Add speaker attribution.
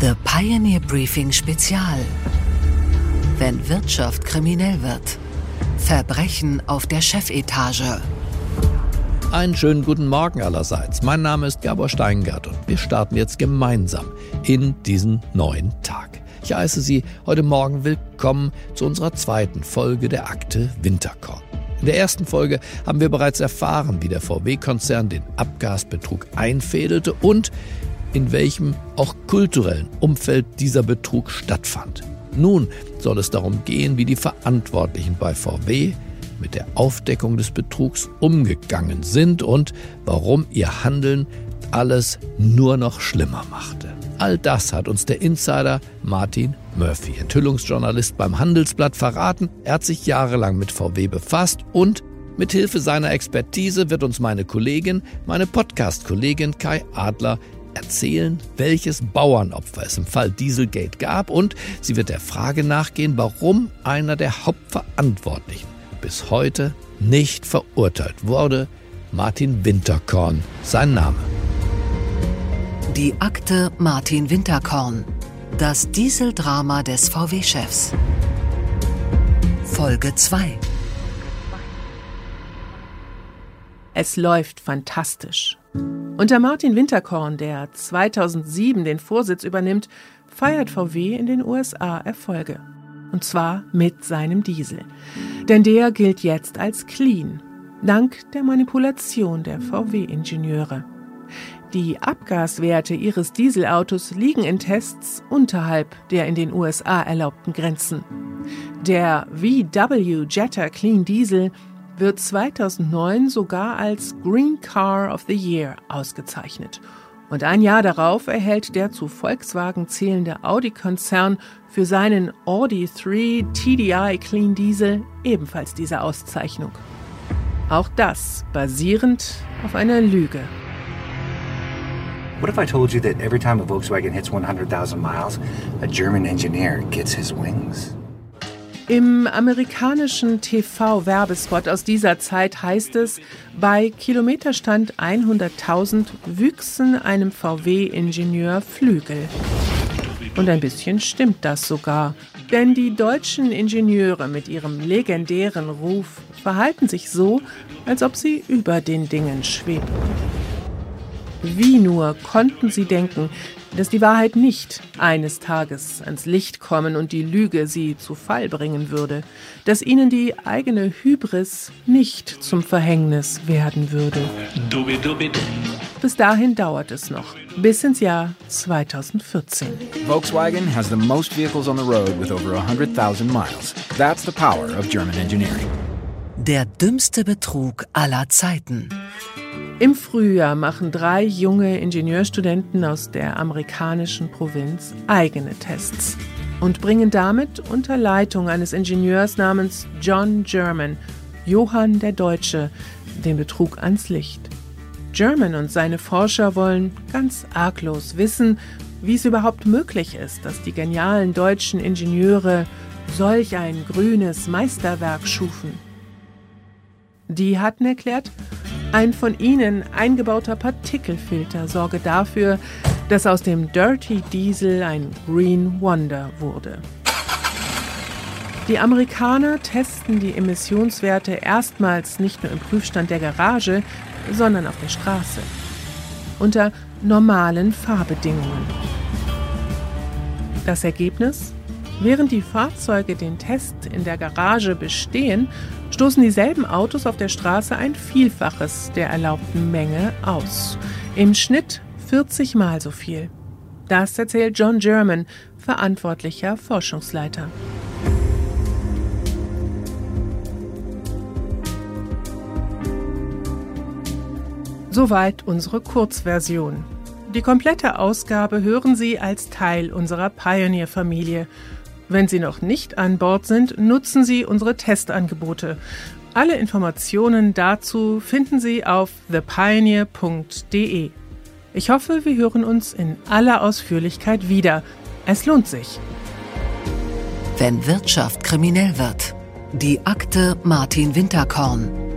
Speaker 1: The Pioneer Briefing Spezial. Wenn Wirtschaft kriminell wird. Verbrechen auf der Chefetage.
Speaker 2: Einen schönen guten Morgen allerseits. Mein Name ist Gabor Steingart und wir starten jetzt gemeinsam in diesen neuen Tag. Ich heiße Sie heute Morgen willkommen zu unserer zweiten Folge der Akte Winterkorn. In der ersten Folge haben wir bereits erfahren, wie der VW-Konzern den Abgasbetrug einfädelte und in welchem auch kulturellen Umfeld dieser Betrug stattfand. Nun soll es darum gehen, wie die Verantwortlichen bei VW mit der Aufdeckung des Betrugs umgegangen sind und warum ihr Handeln alles nur noch schlimmer machte. All das hat uns der Insider Martin Murphy, Enthüllungsjournalist beim Handelsblatt, verraten. Er hat sich jahrelang mit VW befasst und mit Hilfe seiner Expertise wird uns meine Kollegin, meine Podcast-Kollegin Kai Adler erzählen, welches Bauernopfer es im Fall Dieselgate gab und sie wird der Frage nachgehen, warum einer der Hauptverantwortlichen bis heute nicht verurteilt wurde. Martin Winterkorn, sein Name.
Speaker 1: Die Akte Martin Winterkorn. Das Dieseldrama des VW-Chefs. Folge 2.
Speaker 3: Es läuft fantastisch. Unter Martin Winterkorn, der 2007 den Vorsitz übernimmt, feiert VW in den USA Erfolge. Und zwar mit seinem Diesel. Denn der gilt jetzt als clean, dank der Manipulation der VW-Ingenieure. Die Abgaswerte ihres Dieselautos liegen in Tests unterhalb der in den USA erlaubten Grenzen. Der VW Jetta Clean Diesel wird 2009 sogar als Green Car of the Year ausgezeichnet. Und ein Jahr darauf erhält der zu Volkswagen zählende Audi-Konzern für seinen Audi 3 TDI Clean Diesel ebenfalls diese Auszeichnung. Auch das basierend auf einer Lüge.
Speaker 4: What if I told you that every time a Volkswagen hits 100,000 miles, a German engineer gets his wings?
Speaker 3: Im amerikanischen TV-Werbespot aus dieser Zeit heißt es, bei Kilometerstand 100.000 wüchsen einem VW-Ingenieur Flügel. Und ein bisschen stimmt das sogar. Denn die deutschen Ingenieure mit ihrem legendären Ruf verhalten sich so, als ob sie über den Dingen schweben. Wie nur konnten sie denken, dass die Wahrheit nicht eines Tages ans Licht kommen und die Lüge sie zu Fall bringen würde, dass ihnen die eigene Hybris nicht zum Verhängnis werden würde. Bis dahin dauert es noch, bis ins Jahr 2014.
Speaker 5: Volkswagen has the most vehicles on the road with over 100,000 miles. That's the power of German engineering.
Speaker 1: Der dümmste Betrug aller Zeiten.
Speaker 3: Im Frühjahr machen drei junge Ingenieurstudenten aus der amerikanischen Provinz eigene Tests und bringen damit unter Leitung eines Ingenieurs namens John German, Johann der Deutsche, den Betrug ans Licht. German und seine Forscher wollen ganz arglos wissen, wie es überhaupt möglich ist, dass die genialen deutschen Ingenieure solch ein grünes Meisterwerk schufen. Die hatten erklärt, ein von ihnen eingebauter Partikelfilter sorge dafür, dass aus dem Dirty Diesel ein Green Wonder wurde. Die Amerikaner testen die Emissionswerte erstmals nicht nur im Prüfstand der Garage, sondern auf der Straße. Unter normalen Fahrbedingungen. Das Ergebnis? Während die Fahrzeuge den Test in der Garage bestehen, stoßen dieselben Autos auf der Straße ein Vielfaches der erlaubten Menge aus. Im Schnitt 40 Mal so viel. Das erzählt John German, verantwortlicher Forschungsleiter. Soweit unsere Kurzversion. Die komplette Ausgabe hören Sie als Teil unserer Pioneer-Familie. Wenn Sie noch nicht an Bord sind, nutzen Sie unsere Testangebote. Alle Informationen dazu finden Sie auf thepioneer.de. Ich hoffe, wir hören uns in aller Ausführlichkeit wieder. Es lohnt sich.
Speaker 1: Wenn Wirtschaft kriminell wird. Die Akte Martin Winterkorn.